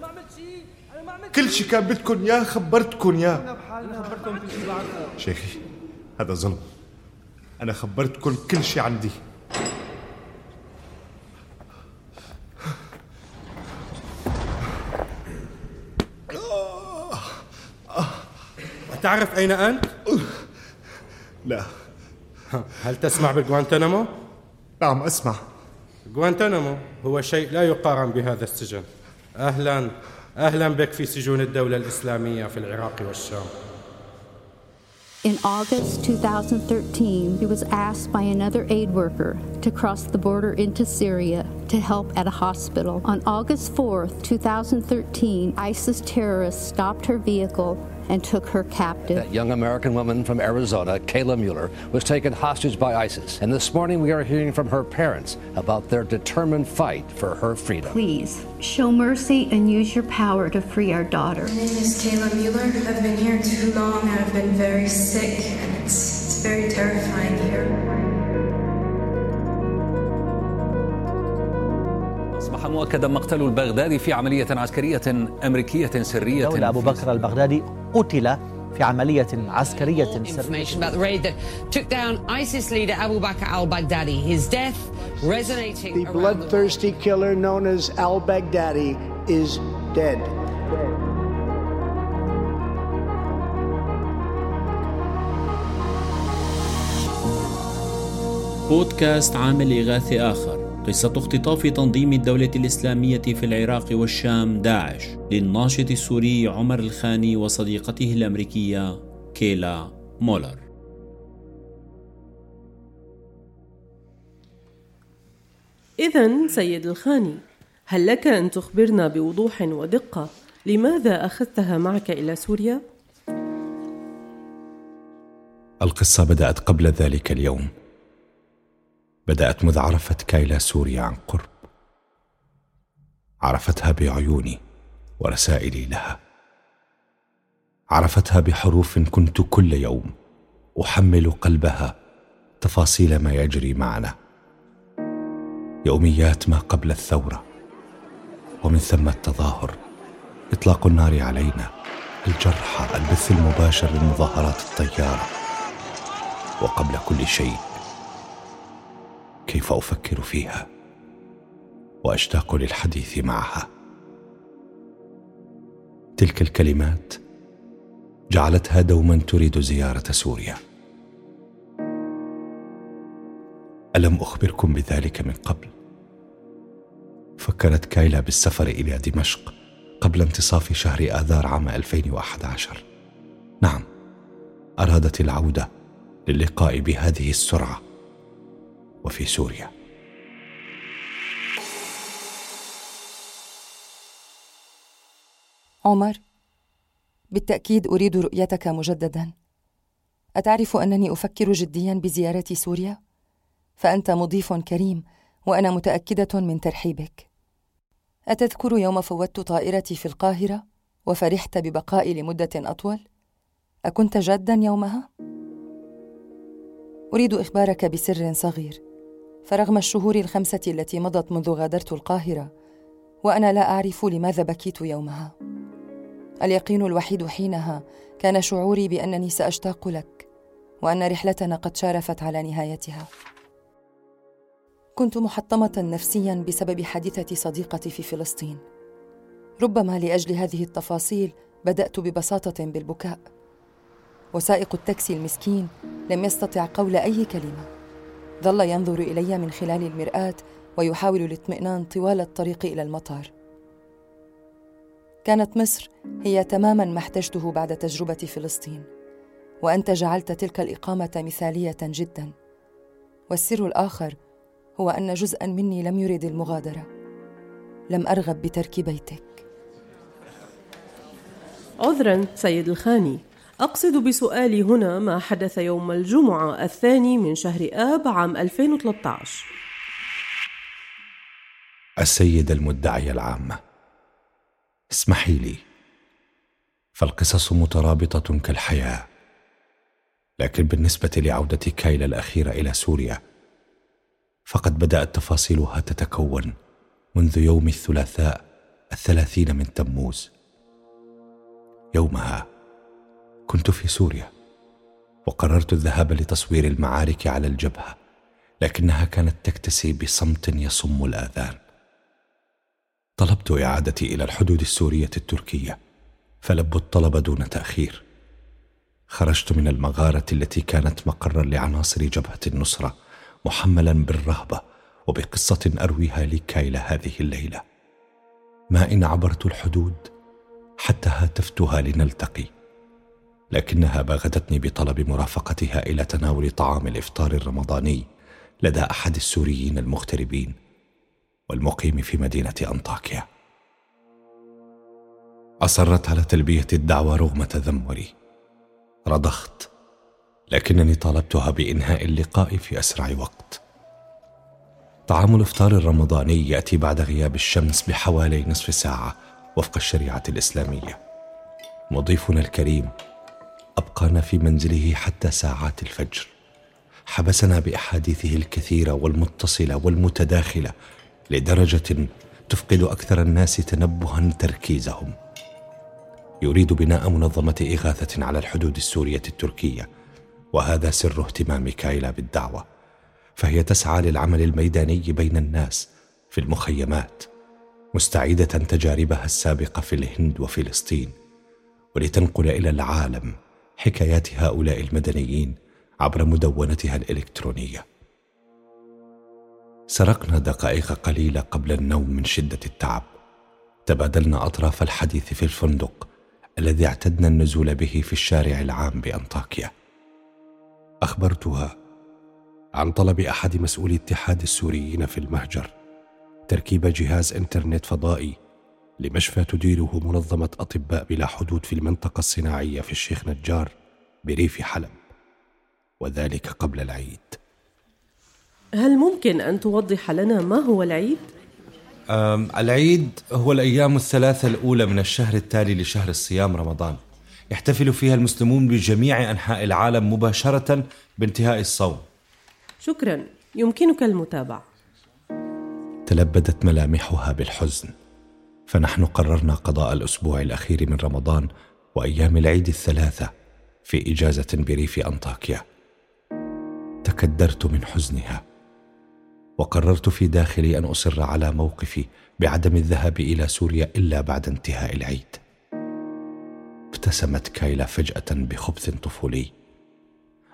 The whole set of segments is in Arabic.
ما عملت شيء أنا ما عملت كل شيء. كان بدكم إياه خبرتكم إياه. أنا خبرتكم كل شيء بعرفه شيخي هذا ظلم. أنا خبرتكم كل شيء عندي. تعرف أين أنت؟ لا. هل تسمع بغوانتنامو؟ نعم أسمع. غوانتنامو هو شيء لا يقارن بهذا السجن. أهلا أهلا بك في سجون الدولة الإسلامية في العراق والشام In August 2013, he was asked by another aid worker to cross the border into Syria to help at a hospital. On August 4th, 2013, ISIS terrorists stopped her vehicle and took her captive. That young American woman from Arizona, Kayla Mueller, was taken hostage by ISIS. And this morning we are hearing from her parents about their determined fight for her freedom. Please show mercy and use your power to free our daughter. My name is Kayla Mueller. I've been here too long. I've been very sick, and it's, it's very terrifying here. أصبح مؤكدا مقتل البغدادي في عملية عسكرية أمريكية سرية دولة أبو بكر البغدادي قتل في عملية عسكرية سرية information about the raid that took down ISIS leader Abu Bakr al-Baghdadi. His death resonating The around the bloodthirsty killer known as al Baghdadi is dead. بودكاست عامل إغاثي آخر قصة اختطاف تنظيم الدولة الإسلامية في العراق والشام داعش للناشط السوري عمر الخاني وصديقته الأمريكية كيلا مولر إذا سيد الخاني هل لك أن تخبرنا بوضوح ودقة لماذا أخذتها معك إلى سوريا؟ القصة بدأت قبل ذلك اليوم بدأت مذ عرفت كايلا سوريا عن قرب. عرفتها بعيوني ورسائلي لها. عرفتها بحروف كنت كل يوم أحمل قلبها تفاصيل ما يجري معنا. يوميات ما قبل الثورة ومن ثم التظاهر. إطلاق النار علينا الجرحى البث المباشر للمظاهرات الطيارة. وقبل كل شيء كيف أفكر فيها وأشتاق للحديث معها. تلك الكلمات جعلتها دوما تريد زيارة سوريا. ألم أخبركم بذلك من قبل؟ فكرت كايلا بالسفر إلى دمشق قبل انتصاف شهر آذار عام 2011 نعم أرادت العودة للقاء بهذه السرعة. وفي سوريا. عمر بالتأكيد أريد رؤيتك مجددا. أتعرف أنني أفكر جديا بزيارة سوريا؟ فأنت مضيف كريم وأنا متأكدة من ترحيبك. أتذكر يوم فوتت طائرتي في القاهرة وفرحت ببقائي لمدة أطول؟ أكنت جادا يومها؟ أريد إخبارك بسر صغير. فرغم الشهور الخمسة التي مضت منذ غادرت القاهرة وأنا لا أعرف لماذا بكيت يومها. اليقين الوحيد حينها كان شعوري بأنني سأشتاق لك وأن رحلتنا قد شارفت على نهايتها. كنت محطمة نفسيا بسبب حادثة صديقتي في فلسطين. ربما لأجل هذه التفاصيل بدأت ببساطة بالبكاء. وسائق التاكسي المسكين لم يستطع قول أي كلمة. ظل ينظر الي من خلال المرآة ويحاول الاطمئنان طوال الطريق إلى المطار. كانت مصر هي تماما ما احتجته بعد تجربة فلسطين وأنت جعلت تلك الإقامة مثالية جدا. والسر الآخر هو أن جزءا مني لم يرد المغادرة. لم أرغب بترك بيتك. عذرا سيد الخاني. أقصد بسؤالي هنا ما حدث يوم الجمعة الثاني من شهر آب عام 2013 السيدة المدعية العامة اسمحي لي فالقصص مترابطة كالحياة لكن بالنسبة لعودة كايلا الأخيرة إلى سوريا فقد بدأت تفاصيلها تتكون منذ يوم الثلاثاء الثلاثين من تموز يومها كنت في سوريا وقررت الذهاب لتصوير المعارك على الجبهة لكنها كانت تكتسي بصمت يصم الآذان. طلبت إعادتي إلى الحدود السورية التركية فلبوا الطلب دون تأخير. خرجت من المغارة التي كانت مقرا لعناصر جبهة النصرة محملا بالرهبة وبقصة أرويها لكايل هذه الليلة. ما إن عبرت الحدود حتى هاتفتها لنلتقي. لكنها باغتتني بطلب مرافقتها إلى تناول طعام الإفطار الرمضاني لدى أحد السوريين المغتربين والمقيم في مدينة أنطاكيا. أصرت على تلبية الدعوة رغم تذمري. رضخت لكنني طالبتها بإنهاء اللقاء في أسرع وقت. طعام الإفطار الرمضاني يأتي بعد غياب الشمس بحوالي نصف ساعة وفق الشريعة الإسلامية. مضيفنا الكريم أبقانا في منزله حتى ساعات الفجر. حبسنا بأحاديثه الكثيرة والمتصلة والمتداخلة لدرجة تفقد أكثر الناس تنبها تركيزهم. يريد بناء منظمة إغاثة على الحدود السورية التركية وهذا سر اهتمام كايلا بالدعوة. فهي تسعى للعمل الميداني بين الناس في المخيمات مستعيده تجاربها السابقة في الهند وفلسطين ولتنقل إلى العالم حكايات هؤلاء المدنيين عبر مدونتها الإلكترونية. سرقنا دقائق قليلة قبل النوم من شدة التعب. تبادلنا أطراف الحديث في الفندق الذي اعتدنا النزول به في الشارع العام بأنطاكيا. أخبرتها عن طلب أحد مسؤولي اتحاد السوريين في المهجر تركيب جهاز إنترنت فضائي لمشفى تديره منظمة أطباء بلا حدود في المنطقة الصناعية في الشيخ نجار بريف حلب وذلك قبل العيد. هل ممكن أن توضح لنا ما هو العيد؟ العيد هو الأيام الثلاثة الأولى من الشهر التالي لشهر الصيام رمضان. يحتفل فيها المسلمون بجميع أنحاء العالم مباشرة بانتهاء الصوم. شكرا. يمكنك المتابعة. تلبدت ملامحها بالحزن. فنحن قررنا قضاء الأسبوع الأخير من رمضان وأيام العيد الثلاثة في إجازة بريف أنطاكيا. تكدرت من حزنها. وقررت في داخلي أن أصر على موقفي بعدم الذهاب إلى سوريا إلا بعد انتهاء العيد. ابتسمت كايلا فجأة بخبث طفولي.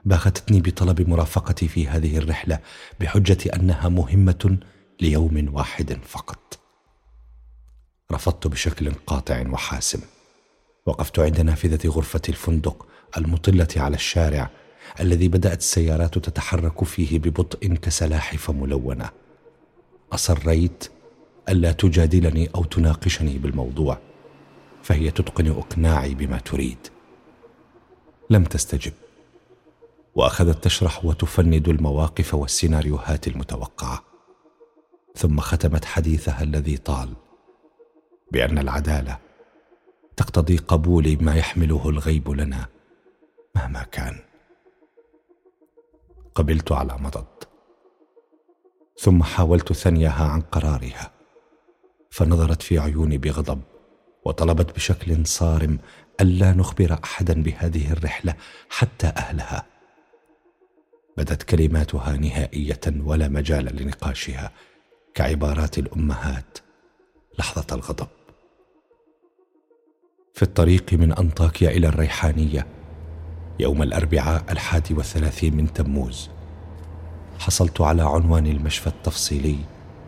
باغتتني بطلب مرافقتي في هذه الرحلة بحجة أنها مهمة ليوم واحد فقط. رفضت بشكل قاطع وحاسم. وقفت عند نافذة غرفة الفندق المطلة على الشارع الذي بدأت السيارات تتحرك فيه ببطء كسلاحف ملونه أصريت ألا تجادلني أو تناقشني بالموضوع فهي تتقن إقناعي بما تريد. لم تستجب. وأخذت تشرح وتفند المواقف والسيناريوهات المتوقعة. ثم ختمت حديثها الذي طال. بأن العدالة تقتضي قبول ما يحمله الغيب لنا مهما كان. قبلت على مضض ثم حاولت ثنيها عن قرارها فنظرت في عيوني بغضب وطلبت بشكل صارم الا نخبر أحدا بهذه الرحلة حتى أهلها. بدت كلماتها نهائية ولا مجال لنقاشها كعبارات الأمهات لحظة الغضب. في الطريق من أنطاكيا إلى الريحانية يوم الأربعاء الحادي والثلاثين من تموز حصلت على عنوان المشفى التفصيلي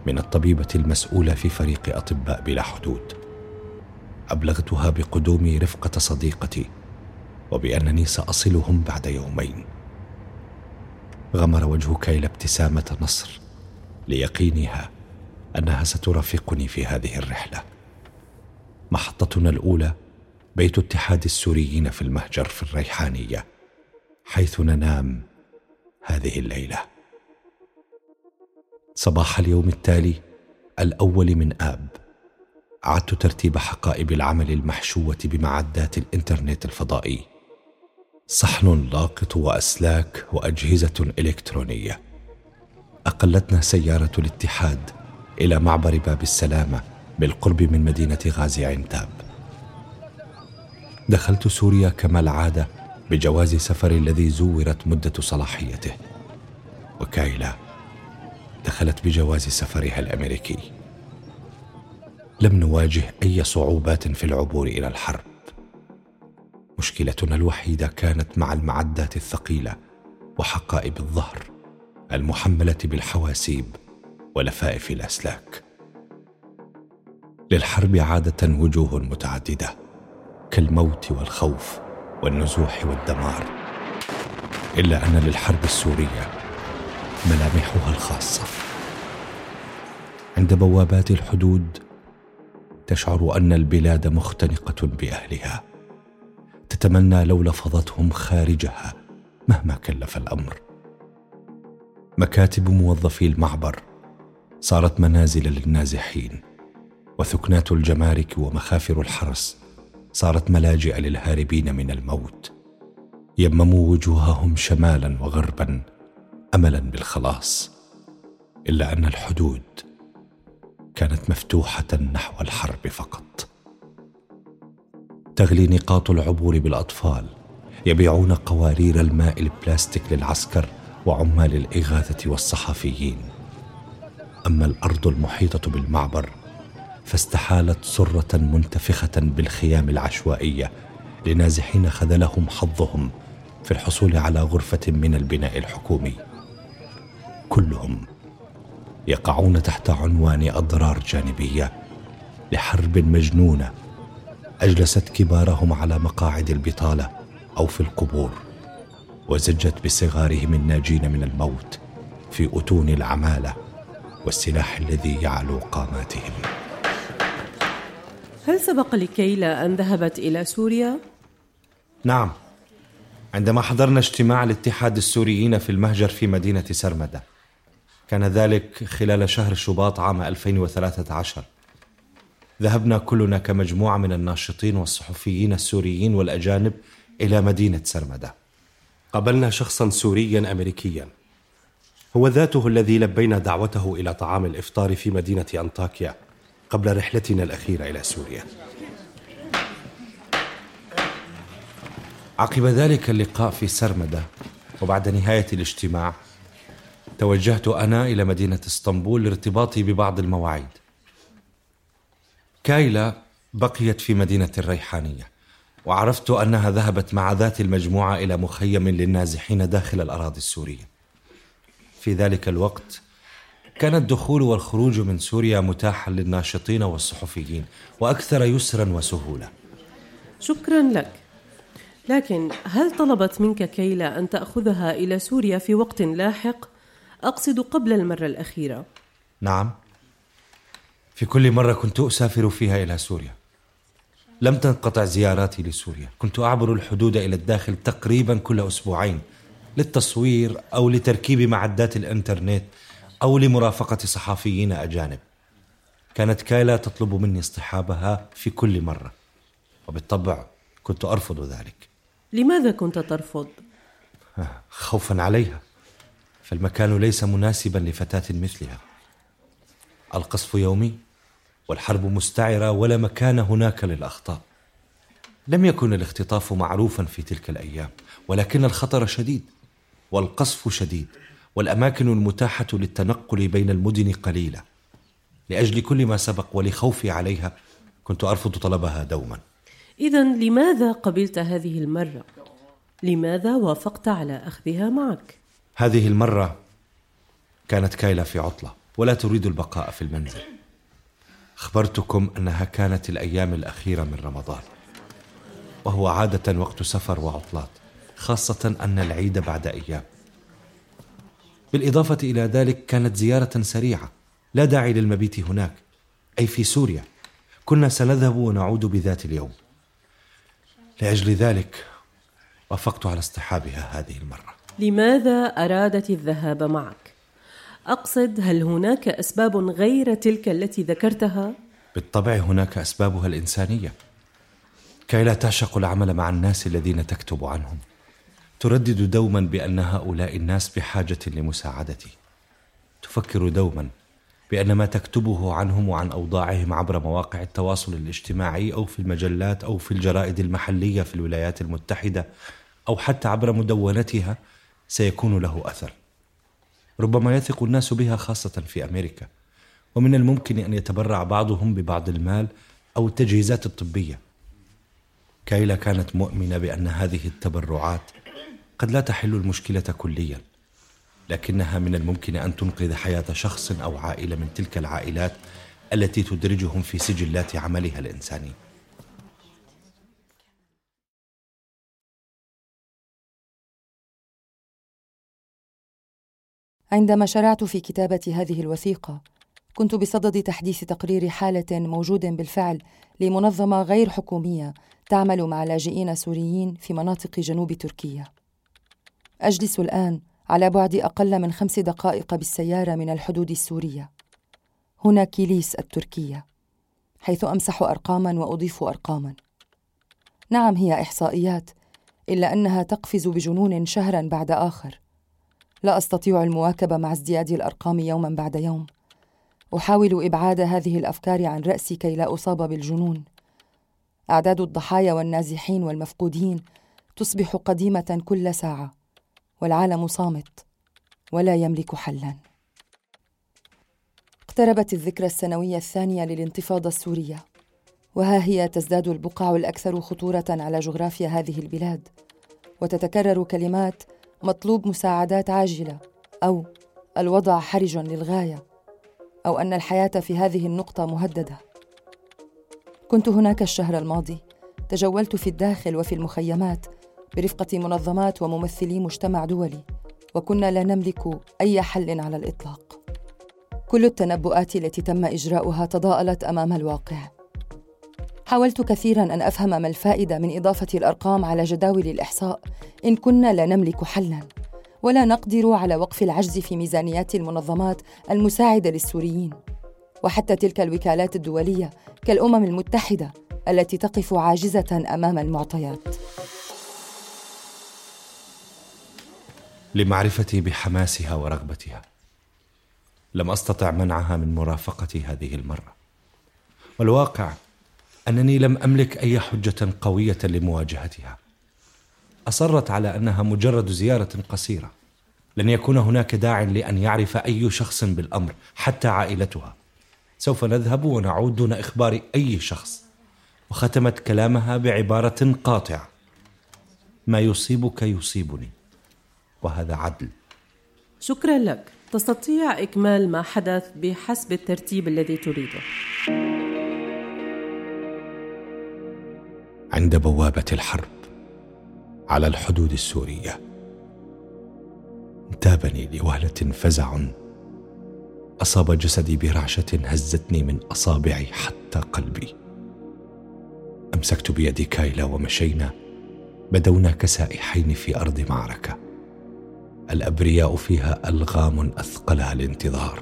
من الطبيبة المسؤولة في فريق أطباء بلا حدود. أبلغتها بقدومي رفقة صديقتي وبأنني سأصلهم بعد يومين. غمر وجه كيل ابتسامة نصر ليقينها. أنها سترافقني في هذه الرحلة. محطتنا الأولى بيت اتحاد السوريين في المهجر في الريحانية حيث ننام هذه الليلة. صباح اليوم التالي الأول من آب. أعدت ترتيب حقائب العمل المحشوة بمعدات الإنترنت الفضائي. صحن لاقط وأسلاك وأجهزة إلكترونية. أقلتنا سيارة الاتحاد إلى معبر باب السلامة بالقرب من مدينة غازي عنتاب. دخلت سوريا كما العادة بجواز سفر الذي زورت مدة صلاحيته. وكايلا دخلت بجواز سفرها الأمريكي. لم نواجه أي صعوبات في العبور إلى الحرب. مشكلتنا الوحيدة كانت مع المعدات الثقيلة وحقائب الظهر المحملة بالحواسيب ولفائف الأسلاك. للحرب عادة وجوه متعددة كالموت والخوف والنزوح والدمار. إلا أن للحرب السورية ملامحها الخاصة. عند بوابات الحدود تشعر أن البلاد مختنقة بأهلها. تتمنى لو لفظتهم خارجها مهما كلف الأمر. مكاتب موظفي المعبر صارت منازل للنازحين وثكنات الجمارك ومخافر الحرس صارت ملاجئ للهاربين من الموت. يمموا وجوههم شمالا وغربا املا بالخلاص إلا أن الحدود كانت مفتوحة نحو الحرب فقط. تغلي نقاط العبور بالأطفال يبيعون قوارير الماء البلاستيك للعسكر وعمال الإغاثة والصحفيين. أما الأرض المحيطة بالمعبر فاستحالت سرة منتفخة بالخيام العشوائية لنازحين خذلهم حظهم في الحصول على غرفة من البناء الحكومي. كلهم يقعون تحت عنوان أضرار جانبية لحرب مجنونة أجلست كبارهم على مقاعد البطالة أو في القبور وزجت بصغارهم الناجين من الموت في أتون العمالة. والسلاح الذي يعلو قاماتهم. هل سبق لكيلا أن ذهبت إلى سوريا؟ نعم. عندما حضرنا اجتماع الاتحاد السوريين في المهجر في مدينة سرمدة كان ذلك خلال شهر شباط عام 2013 ذهبنا كلنا كمجموعة من الناشطين والصحفيين السوريين والأجانب إلى مدينة سرمدة. قابلنا شخصا سوريا امريكيا. هو ذاته الذي لبينا دعوته إلى طعام الإفطار في مدينة أنطاكيا قبل رحلتنا الأخيرة إلى سوريا. عقب ذلك اللقاء في سرمدة وبعد نهاية الاجتماع توجهت أنا إلى مدينة اسطنبول لارتباطي ببعض المواعيد. كايلا بقيت في مدينة الريحانية وعرفت أنها ذهبت مع ذات المجموعة إلى مخيم للنازحين داخل الأراضي السورية. في ذلك الوقت كان الدخول والخروج من سوريا متاحا للناشطين والصحفيين وأكثر يسرا وسهولة. شكرا لك. لكن هل طلبت منك كيلا أن تأخذها إلى سوريا في وقت لاحق؟ أقصد قبل المرة الأخيرة. نعم. في كل مرة كنت أسافر فيها إلى سوريا. لم تنقطع زياراتي لسوريا. كنت أعبر الحدود إلى الداخل تقريبا كل أسبوعين. للتصوير أو لتركيب معدات الإنترنت أو لمرافقة صحفيين أجانب. كانت كايلا تطلب مني اصطحابها في كل مرة وبالطبع كنت أرفض ذلك. لماذا كنت ترفض؟ خوفا عليها فالمكان ليس مناسبا لفتاة مثلها. القصف يومي والحرب مستعرة ولا مكان هناك للأخطاء. لم يكن الاختطاف معروفا في تلك الأيام ولكن الخطر شديد. والقصف شديد والأماكن المتاحة للتنقل بين المدن قليلة لأجل كل ما سبق ولخوفي عليها كنت أرفض طلبها دوما إذا لماذا قبلت هذه المرة؟ لماذا وافقت على أخذها معك؟ هذه المرة كانت كايلا في عطلة ولا تريد البقاء في المنزل أخبرتكم أنها كانت الأيام الأخيرة من رمضان وهو عادة وقت سفر وعطلات خاصة أن العيد بعد أيام. بالإضافة إلى ذلك كانت زيارة سريعة. لا داعي للمبيت هناك أي في سوريا. كنا سنذهب ونعود بذات اليوم. لأجل ذلك وافقت على اصطحابها هذه المرة. لماذا أرادت الذهاب معك؟ أقصد هل هناك أسباب غير تلك التي ذكرتها؟ بالطبع هناك أسبابها الإنسانية. كي لا تعشق العمل مع الناس الذين تكتب عنهم. تردد دوما بأن هؤلاء الناس بحاجة لمساعدتي. تفكر دوما بأن ما تكتبه عنهم وعن أوضاعهم عبر مواقع التواصل الاجتماعي أو في المجلات أو في الجرائد المحلية في الولايات المتحدة أو حتى عبر مدونتها سيكون له أثر. ربما يثق الناس بها خاصة في أمريكا ومن الممكن أن يتبرع بعضهم ببعض المال أو التجهيزات الطبية. كايلا كانت مؤمنة بأن هذه التبرعات قد لا تحل المشكلة كليا لكنها من الممكن أن تنقذ حياة شخص أو عائلة من تلك العائلات التي تدرجهم في سجلات عملها الإنساني عندما شرعت في كتابة هذه الوثيقة كنت بصدد تحديث تقرير حالة موجود بالفعل لمنظمة غير حكومية تعمل مع لاجئين سوريين في مناطق جنوب تركيا. أجلس الآن على بعد أقل من خمس دقائق بالسيارة من الحدود السورية. هنا كيليس التركية، حيث أمسح أرقاما وأضيف أرقاما. نعم هي إحصائيات، إلا أنها تقفز بجنون شهرا بعد آخر. لا أستطيع المواكبة مع ازدياد الأرقام يوما بعد يوم. أحاول إبعاد هذه الأفكار عن رأسي كي لا أصاب بالجنون أعداد الضحايا والنازحين والمفقودين تصبح قديمة كل ساعة والعالم صامت ولا يملك حلا. اقتربت الذكرى السنوية الثانية للانتفاضة السورية وها هي تزداد البقع الأكثر خطورة على جغرافيا هذه البلاد. وتتكرر كلمات مطلوب مساعدات عاجلة أو الوضع حرج للغاية أو أن الحياة في هذه النقطة مهددة. كنت هناك الشهر الماضي تجولت في الداخل وفي المخيمات برفقة منظمات وممثلي مجتمع دولي وكنا لا نملك أي حل على الإطلاق. كل التنبؤات التي تم إجراؤها تضاءلت أمام الواقع. حاولت كثيرا أن أفهم ما الفائدة من إضافة الأرقام على جداول الإحصاء إن كنا لا نملك حلا ولا نقدر على وقف العجز في ميزانيات المنظمات المساعدة للسوريين. وحتى تلك الوكالات الدولية كالأمم المتحدة التي تقف عاجزة أمام المعطيات. لمعرفتي بحماسها ورغبتها. لم أستطع منعها من مرافقتي هذه المرة. والواقع أنني لم أملك أي حجة قوية لمواجهتها. أصرت على أنها مجرد زيارة قصيرة. لن يكون هناك داع لأن يعرف أي شخص بالأمر حتى عائلتها. سوف نذهب ونعود دون إخبار أي شخص. وختمت كلامها بعبارة قاطعة. ما يصيبك يصيبني. وهذا عدل. شكرا لك. تستطيع إكمال ما حدث بحسب الترتيب الذي تريده. عند بوابة الحرب على الحدود السورية انتابني لوهلة فزع. أصاب جسدي برعشة هزتني من أصابعي حتى قلبي. أمسكت بيد كايلا ومشينا بدونا كسائحين في أرض معركة. الأبرياء فيها ألغام اثقلها الانتظار.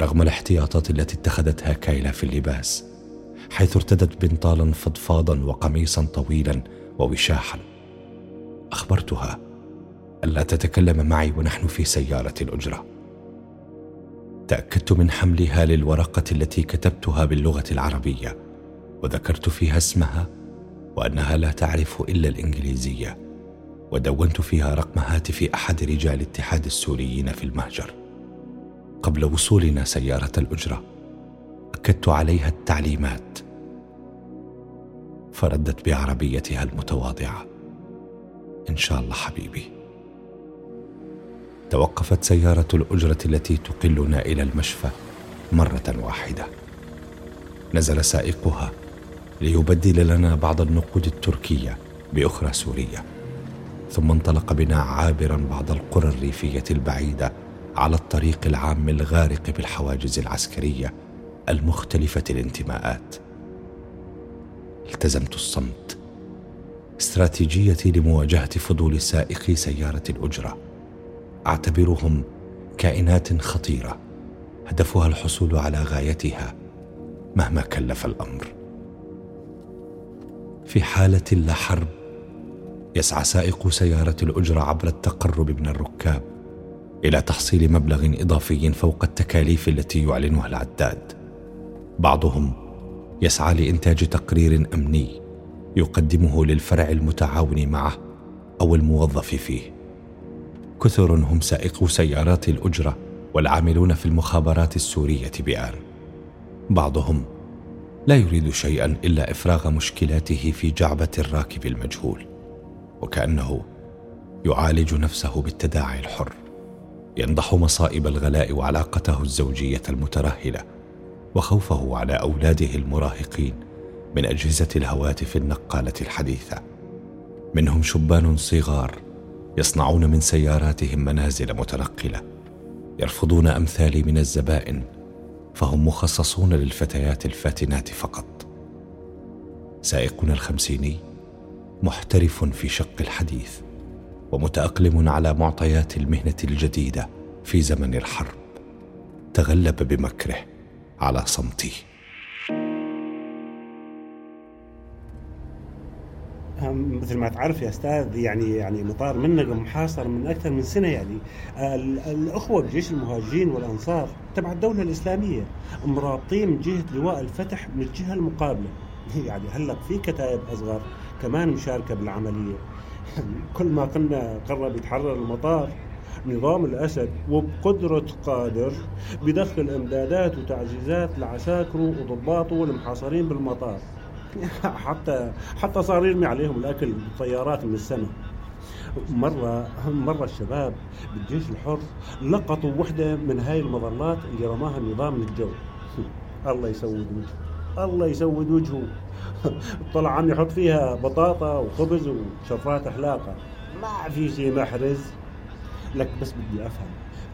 رغم الاحتياطات التي اتخذتها كايلا في اللباس حيث ارتدت بنطالا فضفاضا وقميصا طويلا ووشاحا أخبرتها ألا تتكلم معي ونحن في سيارة الأجرة. تأكدت من حملها للورقة التي كتبتها باللغة العربية وذكرت فيها اسمها وأنها لا تعرف إلا الإنجليزية. ودونت فيها رقم هاتف أحد رجال الاتحاد السوريين في المهجر. قبل وصولنا سيارة الأجرة أكدت عليها التعليمات. فردت بعربيتها المتواضعة. إن شاء الله حبيبي. توقفت سيارة الأجرة التي تقلنا إلى المشفى مرة واحدة. نزل سائقها ليبدل لنا بعض النقود التركية بأخرى سورية. ثم انطلق بنا عابرا بعض القرى الريفية البعيدة على الطريق العام الغارق بالحواجز العسكرية المختلفة الانتماءات التزمت الصمت. استراتيجيتي لمواجهة فضول سائقي سيارة الأجرة. أعتبرهم كائنات خطيرة هدفها الحصول على غايتها مهما كلف الأمر. في حالة لا حرب يسعى سائق سيارة الأجرة عبر التقرب من الركاب إلى تحصيل مبلغ إضافي فوق التكاليف التي يعلنها العداد. بعضهم يسعى لإنتاج تقرير أمني يقدمه للفرع المتعاون معه أو الموظف فيه. كثر هم سائقو سيارات الأجرة والعاملون في المخابرات السورية بآن. بعضهم لا يريد شيئا إلا إفراغ مشكلاته في جعبة الراكب المجهول. وكأنه يعالج نفسه بالتداعي الحر ينضح مصائب الغلاء وعلاقته الزوجية المترهلة وخوفه على أولاده المراهقين من أجهزة الهواتف النقالة الحديثة. منهم شبان صغار يصنعون من سياراتهم منازل متنقلة يرفضون امثالي من الزبائن فهم مخصصون للفتيات الفاتنات فقط. سائقنا الخمسيني محترف في شق الحديث ومتأقلم على معطيات المهنة الجديدة في زمن الحرب. تغلب بمكره على صمته. مثل ما تعرف يا أستاذ يعني يعني مطار منق محاصر من أكثر من سنة يعني. الأخوة بجيش المهاجرين والأنصار تبع الدولة الإسلامية مرابطين من جهة لواء الفتح من الجهة المقابلة. يعني هلأ في كتائب أصغر. كمان مشاركة بالعملية. كل ما قلنا قرب يتحرر المطار نظام الأسد وبقدرة قادر بدخل إمدادات وتعزيزات لعساكره وضباطه المحاصرين بالمطار. حتى حتى صار يرمي عليهم الأكل بالطيارات من السماء. مرة مرة الشباب بالجيش الحر لقطوا وحدة من هاي المظلات اللي رماها النظام من الجو. الله يسود وجهه الله يسود وجهه. طلع عم يحط فيها بطاطا وخبز وشفرات حلاقة ما في شيء محرز. لك بس بدي أفهم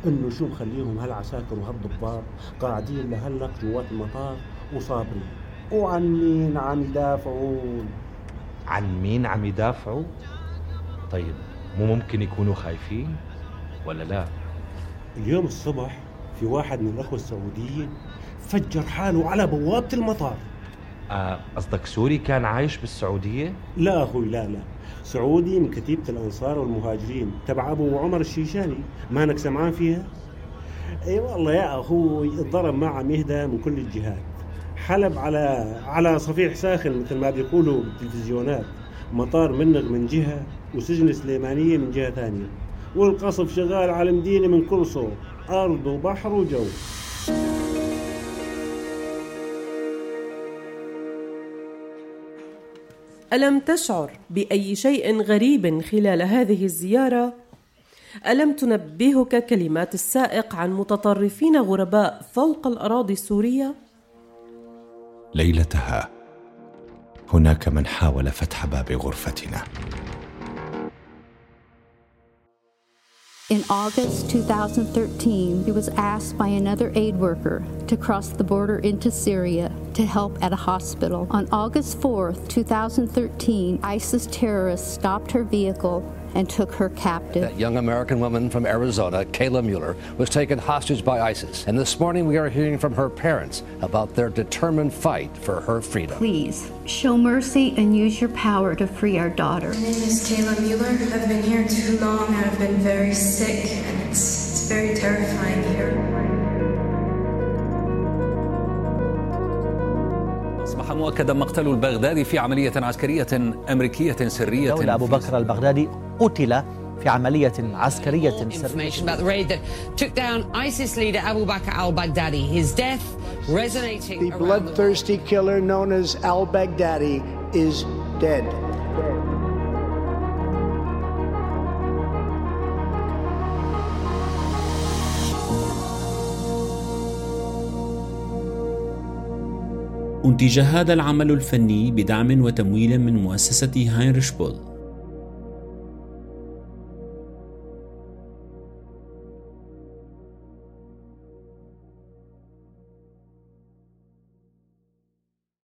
إنه شو مخليهم هالعساكر وهالضباط قاعدين لهلق جوات المطار وصابرين. وعن مين عم يدافعون. عن مين عم يدافعوا؟ طيب مو ممكن يكونوا خايفين ولا لا؟ اليوم الصبح في واحد من الأخوة السعوديين فجر حاله على بوابة المطار. آه، قصدك آه سوري كان عايش بالسعودية؟ لا أخوي لا لا. سعودي من كتيبة الأنصار والمهاجرين تبع أبو عمر الشيشاني. مانك سمعان فيها؟ إي والله يا أخوي الضرب ما عم يهدى من كل الجهات. حلب على على صفيح ساخن مثل ما بيقولوا بالتلفزيونات. مطار منغ من جهة وسجن سليمانية من جهة ثانية. والقصف شغال على المدينة من كل صوب. أرض وبحر وجو. ألم تشعر بأي شيء غريب خلال هذه الزيارة؟ ألم تنبهك كلمات السائق عن متطرفين غرباء فوق الأراضي السورية؟ ليلتها هناك من حاول فتح باب غرفتنا. In August 2013, he was asked by another aid worker to cross the border into Syria to help at a hospital. On August 4, 2013, ISIS terrorists stopped her vehicle and took her captive. That young American woman from Arizona, Kayla Mueller, was taken hostage by ISIS. And this morning we are hearing from her parents about their determined fight for her freedom. Please show mercy and use your power to free our daughter. My name is Kayla Mueller. I've been here too long. I've been very sick, and it's, it's very terrifying here. أصبح مؤكدا مقتل البغدادي في عملية عسكرية أمريكية سرية دولة أبو بكر البغدادي قتل في عملية عسكرية سرية. أنتج هذا العمل الفني بدعم وتمويل من مؤسسة هاينريش بول.